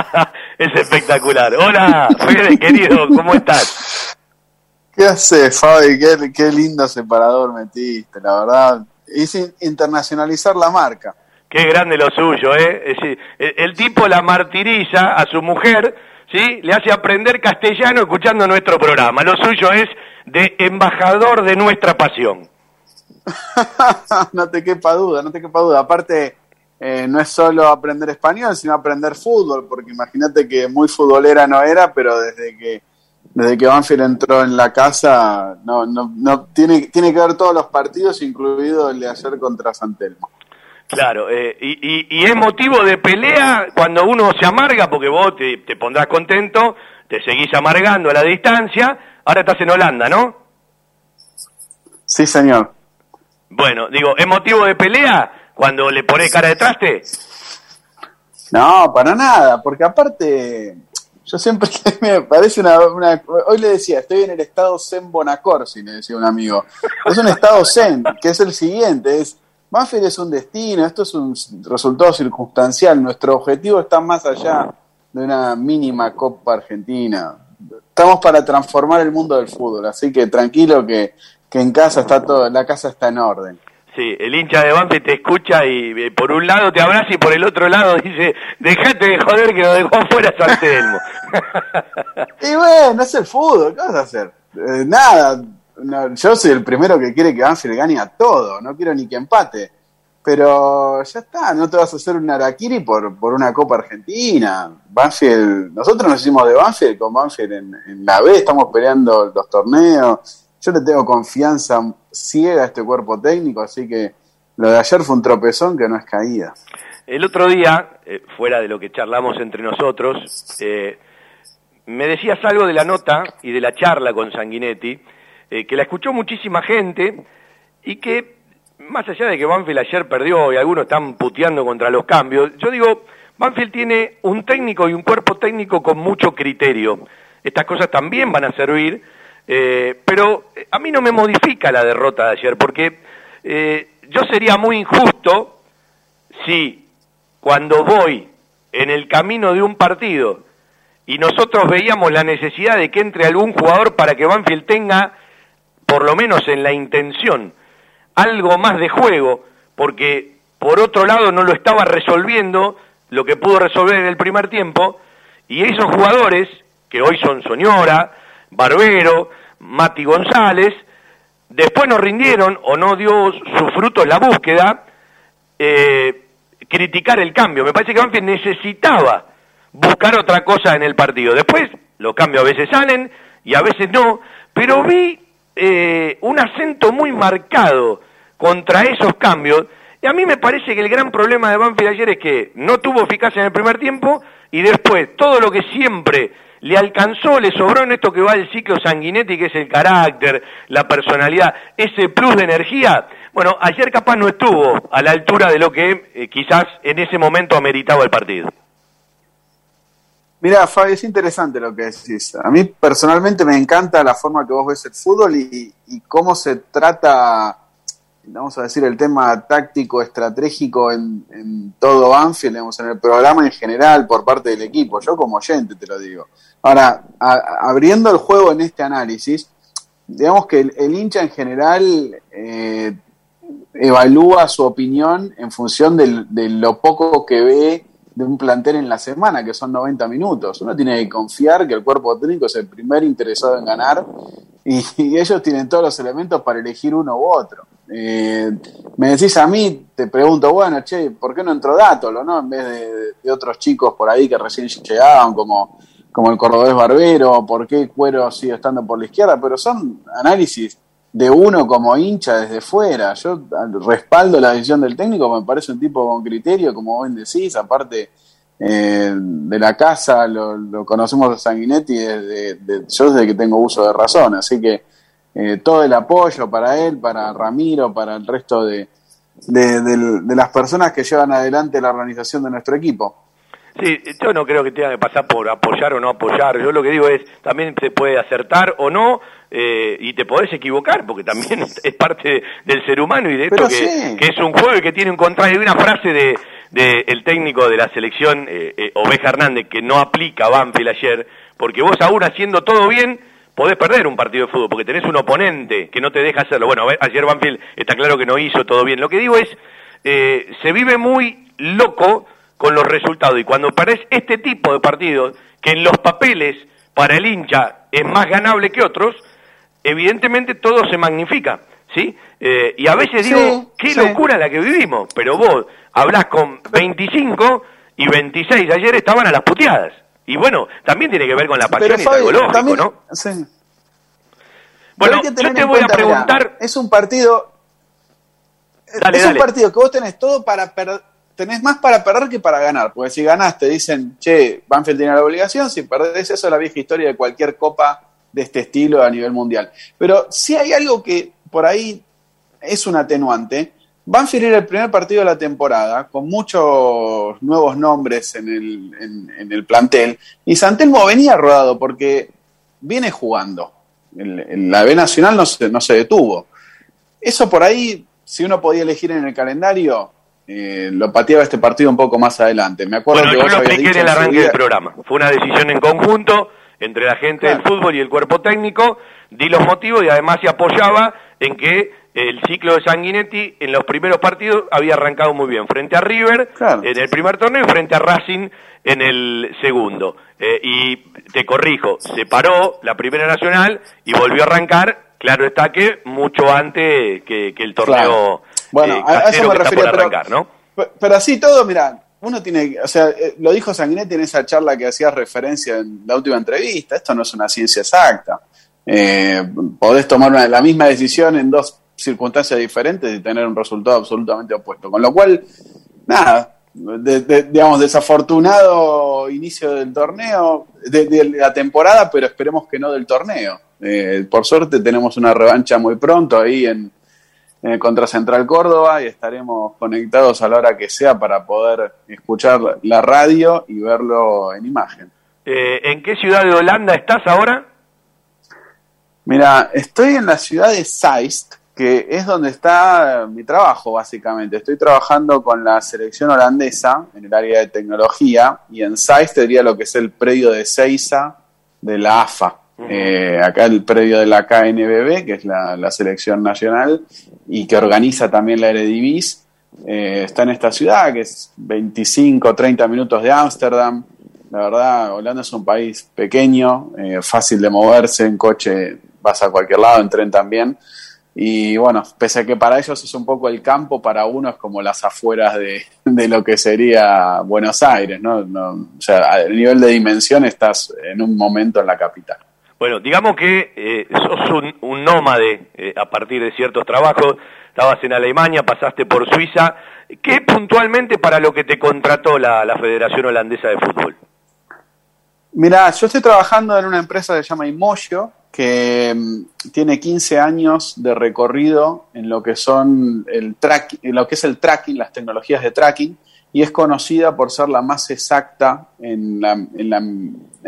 es espectacular. Hola, Fede, querido, ¿cómo estás? ¿Qué haces, Fabi? Qué, qué lindo separador metiste, la verdad. Es internacionalizar la marca. Qué grande lo suyo, ¿eh? El tipo la martiriza a su mujer, ¿sí? Le hace aprender castellano escuchando nuestro programa. Lo suyo es de embajador de nuestra pasión. no te quepa duda, no te quepa duda. Aparte, eh, no es solo aprender español, sino aprender fútbol, porque imagínate que muy futbolera no era, pero desde que desde que Banfield entró en la casa, no, no, no tiene, tiene que ver todos los partidos, incluido el de ayer contra Santelmo. Claro, eh, y, y, y, es motivo de pelea cuando uno se amarga, porque vos te, te, pondrás contento, te seguís amargando a la distancia, ahora estás en Holanda, ¿no? Sí, señor. Bueno, digo, ¿es motivo de pelea cuando le pones cara de traste? No, para nada, porque aparte, yo siempre me parece una, una, Hoy le decía, estoy en el estado Zen Bonacorsi, le decía un amigo. Es un estado Zen, que es el siguiente, es... Banfield es un destino, esto es un resultado circunstancial, nuestro objetivo está más allá de una mínima Copa Argentina. Estamos para transformar el mundo del fútbol, así que tranquilo que, que en casa está todo, la casa está en orden. Sí, el hincha de Banfield te escucha y eh, por un lado te abraza y por el otro lado dice, dejate de joder que lo dejó afuera San Telmo. y bueno, es el fútbol, ¿qué vas a hacer? Eh, nada, yo soy el primero que quiere que Banfield gane a todo, no quiero ni que empate. Pero ya está, no te vas a hacer un Araquiri por, por una Copa Argentina. Banfield, nosotros nos hicimos de Banfield con Banfield en, en la B, estamos peleando los torneos. Yo le tengo confianza ciega a este cuerpo técnico, así que lo de ayer fue un tropezón que no es caída. El otro día, eh, fuera de lo que charlamos entre nosotros, eh, me decías algo de la nota y de la charla con Sanguinetti, eh, que la escuchó muchísima gente y que, más allá de que Banfield ayer perdió y algunos están puteando contra los cambios, yo digo, Banfield tiene un técnico y un cuerpo técnico con mucho criterio. Estas cosas también van a servir, eh, pero a mí no me modifica la derrota de ayer, porque eh, yo sería muy injusto si cuando voy en el camino de un partido y nosotros veíamos la necesidad de que entre algún jugador para que Banfield tenga por lo menos en la intención, algo más de juego, porque por otro lado no lo estaba resolviendo lo que pudo resolver en el primer tiempo, y esos jugadores, que hoy son Soñora, Barbero, Mati González, después no rindieron o no dio su fruto en la búsqueda, eh, criticar el cambio. Me parece que Banfield necesitaba buscar otra cosa en el partido. Después los cambios a veces salen y a veces no, pero vi eh, un acento muy marcado contra esos cambios. Y a mí me parece que el gran problema de Banfield ayer es que no tuvo eficacia en el primer tiempo y después todo lo que siempre le alcanzó, le sobró en esto que va el ciclo sanguinetti, que es el carácter, la personalidad, ese plus de energía. Bueno, ayer capaz no estuvo a la altura de lo que eh, quizás en ese momento ameritaba el partido. Mira, Fabi, es interesante lo que decís. A mí personalmente me encanta la forma que vos ves el fútbol y, y cómo se trata, vamos a decir, el tema táctico, estratégico en, en, todo Banfield, digamos, en el programa en general por parte del equipo. Yo como oyente te lo digo. Ahora, a, abriendo el juego en este análisis, digamos que el, el hincha en general eh, evalúa su opinión en función de, de lo poco que ve de un plantel en la semana, que son 90 minutos. Uno tiene que confiar que el cuerpo técnico es el primer interesado en ganar y, y ellos tienen todos los elementos para elegir uno u otro. Eh, me decís a mí, te pregunto, bueno, che, ¿por qué no entró Dátolo, no? En vez de, de, otros chicos por ahí que recién llegaban, como, como el cordobés Barbero, ¿por qué Cuero sigue estando por la izquierda? Pero son análisis de uno como hincha desde fuera. Yo respaldo la decisión del técnico, me parece un tipo con criterio, como vos decís, aparte eh, de la casa, lo, lo, conocemos a Sanguinetti desde, de, yo desde que tengo uso de razón, así que eh, todo el apoyo para él, para Ramiro, para el resto de, de, de las personas que llevan adelante la organización de nuestro equipo. Sí, yo no creo que tenga que pasar por apoyar o no apoyar. Yo lo que digo es, también se puede acertar o no, eh, y te podés equivocar, porque también es parte del ser humano y de esto que, sí. que, es un juego y que tiene un contrario. Hay una frase de, del técnico de la selección, eh, eh, Oveja Hernández, que no aplica Banfield ayer, porque vos aún haciendo todo bien, podés perder un partido de fútbol, porque tenés un oponente que no te deja hacerlo. Bueno, ayer Banfield está claro que no hizo todo bien. Lo que digo es, eh, se vive muy loco con los resultados, y cuando perdés este tipo de partidos, que en los papeles para el hincha es más ganable que otros, evidentemente todo se magnifica. ¿Sí? Eh, y a veces digo, qué locura la que vivimos, pero vos hablas con 25 y 26, ayer estaban a las puteadas. Y bueno, también tiene que ver con la pasión y algo lógico, ¿no? Sí. Bueno, yo te voy a preguntar... es un partido... es un partido que vos tenés todo para perder tenés más para perder que para ganar, porque si ganás te dicen, che, Banfield tiene la obligación, si perdés eso es la vieja historia de cualquier copa de este estilo a nivel mundial. Pero si hay algo que por ahí es un atenuante, Banfield era el primer partido de la temporada, con muchos nuevos nombres en el, en, el plantel, y Santelmo venía rodado porque viene jugando. la B Nacional no se, no se detuvo. Eso por ahí, si uno podía elegir en el calendario, eh, lo pateaba este partido un poco más adelante. Me acuerdo que yo lo expliqué en el arranque del programa. Fue una decisión en conjunto entre la gente del fútbol y el cuerpo técnico. Di los motivos y además se apoyaba en que el ciclo de Sanguinetti en los primeros partidos había arrancado muy bien, frente a River en el primer torneo y frente a Racing en el segundo. Eh, y te corrijo, se paró la primera nacional y volvió a arrancar, claro está que mucho antes que, el torneo bueno, eh, a eso me refería, pero, pero así todo, mira, uno tiene, o sea, eh, lo dijo Sanguinetti en esa charla que hacías referencia en la última entrevista, esto no es una ciencia exacta. Eh, podés tomar una, la misma decisión en dos circunstancias diferentes y tener un resultado absolutamente opuesto. Con lo cual, nada, digamos, desafortunado inicio del torneo, de, la temporada, pero esperemos que no del torneo. por suerte tenemos una revancha muy pronto ahí en, eh, contra Central Córdoba y estaremos conectados a la hora que sea para poder escuchar la radio y verlo en imagen. Eh, ¿En qué ciudad de Holanda estás ahora? Mira, estoy en la ciudad de Zeist, que es donde está mi trabajo básicamente. Estoy trabajando con la selección holandesa en el área de tecnología y en Zeist sería lo que es el predio de Seiza de la AFA. Eh, acá el predio de la KNBB, que es la, selección nacional, y que organiza también la Eredivis, eh, está en esta ciudad, que es 25 30 minutos de Ámsterdam. La verdad, Holanda es un país pequeño, eh, fácil de moverse, en coche vas a cualquier lado, en tren también. Y bueno, pese a que para ellos es un poco el campo, para uno es como las afueras de, lo que sería Buenos Aires, ¿no? ¿no? O sea, a nivel de dimensión estás en un momento en la capital. Bueno, digamos que eh, sos un, nómade eh, a partir de ciertos trabajos, estabas en Alemania, pasaste por Suiza. ¿Qué puntualmente para lo que te contrató la, Federación Holandesa de Fútbol? Mira, yo estoy trabajando en una empresa que se llama Imoyo, que mm, tiene 15 años de recorrido en lo que son el track, en lo que es el tracking, las tecnologías de tracking, y es conocida por ser la más exacta en, en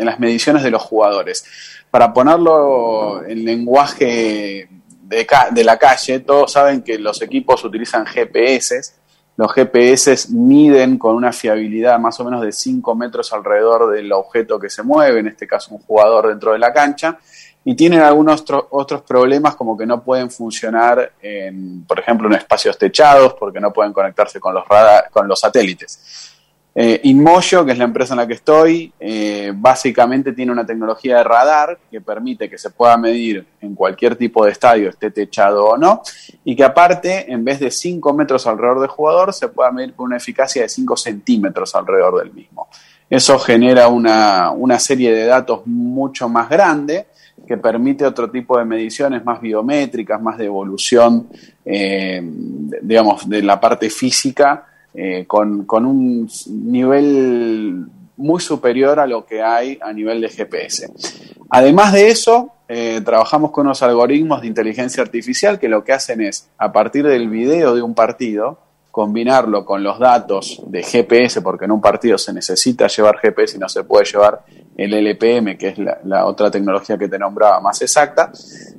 las mediciones de los jugadores para ponerlo en lenguaje de, la calle, todos saben que los equipos utilizan GPS. Los GPS miden con una fiabilidad más o menos de 5 metros alrededor del objeto que se mueve, en este caso un jugador dentro de la cancha, y tienen algunos otros problemas como que no pueden funcionar, en, por ejemplo, en espacios techados porque no pueden conectarse con los, con los satélites. Eh, Inmoyo, que es la empresa en la que estoy, eh, básicamente tiene una tecnología de radar que permite que se pueda medir en cualquier tipo de estadio, esté techado o no, y que aparte, en vez de 5 metros alrededor del jugador, se pueda medir con una eficacia de 5 centímetros alrededor del mismo. Eso genera una, serie de datos mucho más grande que permite otro tipo de mediciones más biométricas, más de evolución, eh, digamos, de la parte física eh, con, un nivel muy superior a lo que hay a nivel de GPS. Además de eso, eh, trabajamos con unos algoritmos de inteligencia artificial que lo que hacen es, a partir del video de un partido, combinarlo con los datos de GPS, porque en un partido se necesita llevar GPS y no se puede llevar el LPM, que es la, otra tecnología que te nombraba más exacta,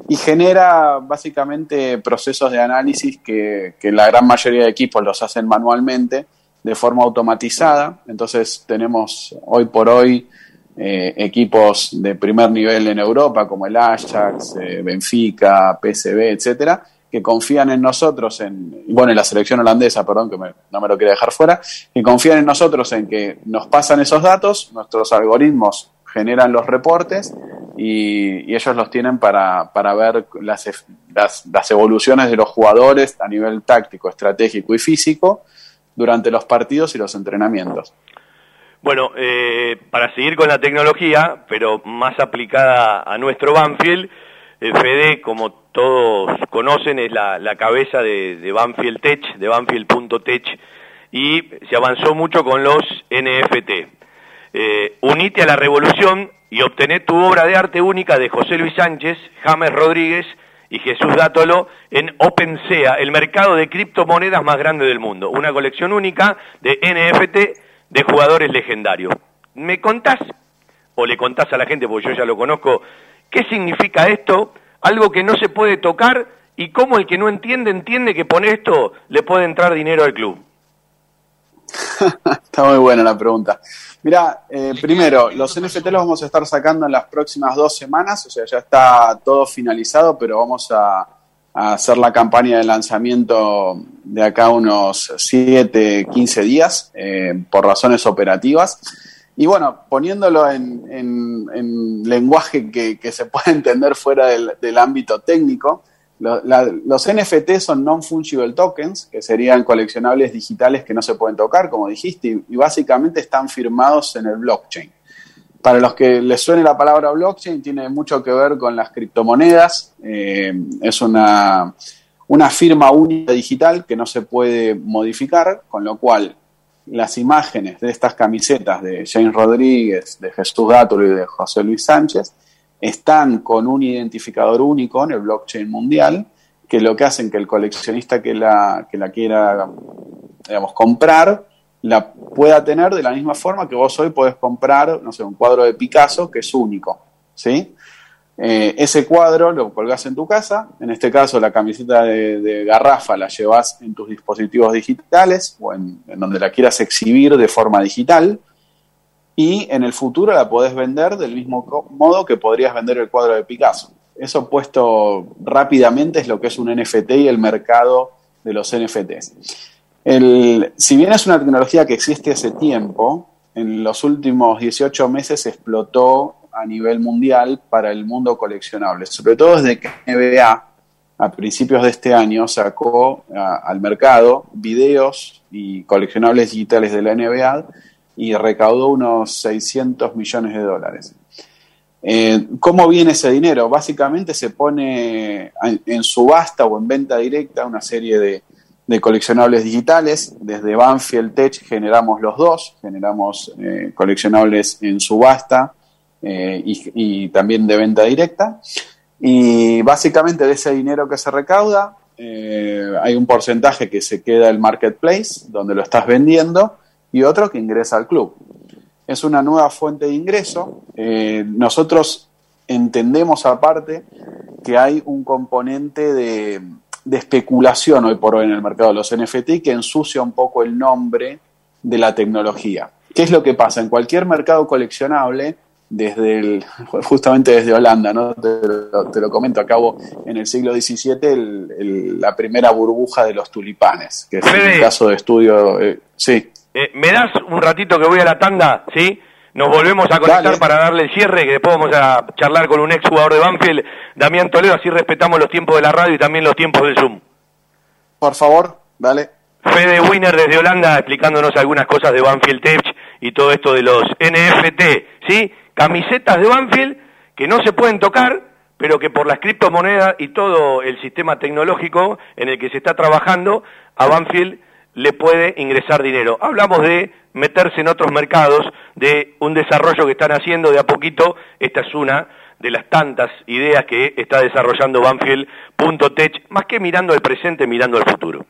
y genera básicamente procesos de análisis que, la gran mayoría de equipos los hacen manualmente de forma automatizada. Entonces tenemos hoy por hoy eh, equipos de primer nivel en Europa como el Ajax, eh, Benfica, PSV, etcétera, que confían en nosotros, en, bueno, en la selección holandesa, perdón, que no me lo quería dejar fuera, que confían en nosotros en que nos pasan esos datos, nuestros algoritmos generan los reportes y, ellos los tienen para, para ver las, las, evoluciones de los jugadores a nivel táctico, estratégico y físico durante los partidos y los entrenamientos. Bueno, eh, para seguir con la tecnología, pero más aplicada a nuestro Banfield, el Fede, como todos conocen, es la, cabeza de, Banfield Tech, de Banfield.tech, y se avanzó mucho con los NFT. Eh, unite a la revolución y obtené tu obra de arte única de José Luis Sánchez, James Rodríguez y Jesús Dátolo en OpenSea, el mercado de criptomonedas más grande del mundo. Una colección única de NFT de jugadores legendarios. ¿Me contás, o le contás a la gente, porque yo ya lo conozco, qué significa esto? Algo que no se puede tocar y cómo el que no entiende entiende que por esto le puede entrar dinero al club. Está muy buena la pregunta. Mira, eh, primero, los NFT los vamos a estar sacando en las próximas dos semanas, o sea, ya está todo finalizado, pero vamos a, hacer la campaña de lanzamiento de acá unos 7, 15 días, eh, por razones operativas. Y bueno, poniéndolo en, lenguaje que, se puede entender fuera del ámbito técnico, los NFT son non-fungible tokens, que serían coleccionables digitales que no se pueden tocar, como dijiste, y, básicamente están firmados en el blockchain. Para los que les suene la palabra blockchain, tiene mucho que ver con las criptomonedas. Eh, es una, una firma única digital que no se puede modificar, con lo cual las imágenes de estas camisetas de James Rodríguez, de Jesús Gátulo y de José Luis Sánchez están con un identificador único en el blockchain mundial, que lo que hacen que el coleccionista que la, que la quiera, digamos, comprar, la pueda tener de la misma forma que vos hoy podés comprar, no sé, un cuadro de Picasso que es único, ¿sí? Eh, ese cuadro lo colgás en tu casa, en este caso la camiseta de, garrafa la llevas en tus dispositivos digitales o en, donde la quieras exhibir de forma digital, y en el futuro la podés vender del mismo modo que podrías vender el cuadro de Picasso. Eso puesto rápidamente es lo que es un NFT y el mercado de los NFTs. si bien es una tecnología que existe hace tiempo, en los últimos 18 meses explotó a nivel mundial para el mundo coleccionable, sobre todo desde que NBA a principios de este año sacó al mercado videos y coleccionables digitales de la NBA y recaudó unos 600 millones de dólares. Eh, ¿Cómo viene ese dinero? Básicamente se pone en subasta o en venta directa una serie de, coleccionables digitales. Desde Banfield Tech generamos los dos, generamos eh, coleccionables en subasta eh, y, también de venta directa. Y básicamente de ese dinero que se recauda, hay un porcentaje que se queda el marketplace, donde lo estás vendiendo, y otro que ingresa al club. Es una nueva fuente de ingreso. Eh, nosotros entendemos aparte que hay un componente de, especulación hoy por hoy en el mercado de los NFT que ensucia un poco el nombre de la tecnología. ¿Qué es lo que pasa? En cualquier mercado coleccionable, desde el, justamente desde Holanda, ¿no? te, lo, comento, acabo en el siglo XVII la primera burbuja de los tulipanes, que es el caso de estudio. Eh, sí. Eh, ¿Me das un ratito que voy a la tanda? ¿Sí? Nos volvemos a conectar para darle el cierre, que después vamos a charlar con un ex jugador de Banfield, Damián Toledo, así respetamos los tiempos de la radio y también los tiempos del Zoom. Por favor, dale. Fede Winner desde Holanda explicándonos algunas cosas de Banfield Tech y todo esto de los NFT, ¿sí? Camisetas de Banfield que no se pueden tocar, pero que por las criptomonedas y todo el sistema tecnológico en el que se está trabajando, a Banfield le puede ingresar dinero. Hablamos de meterse en otros mercados, de un desarrollo que están haciendo de a poquito. Esta es una de las tantas ideas que está desarrollando Banfield.tech, más que mirando al presente, mirando al futuro.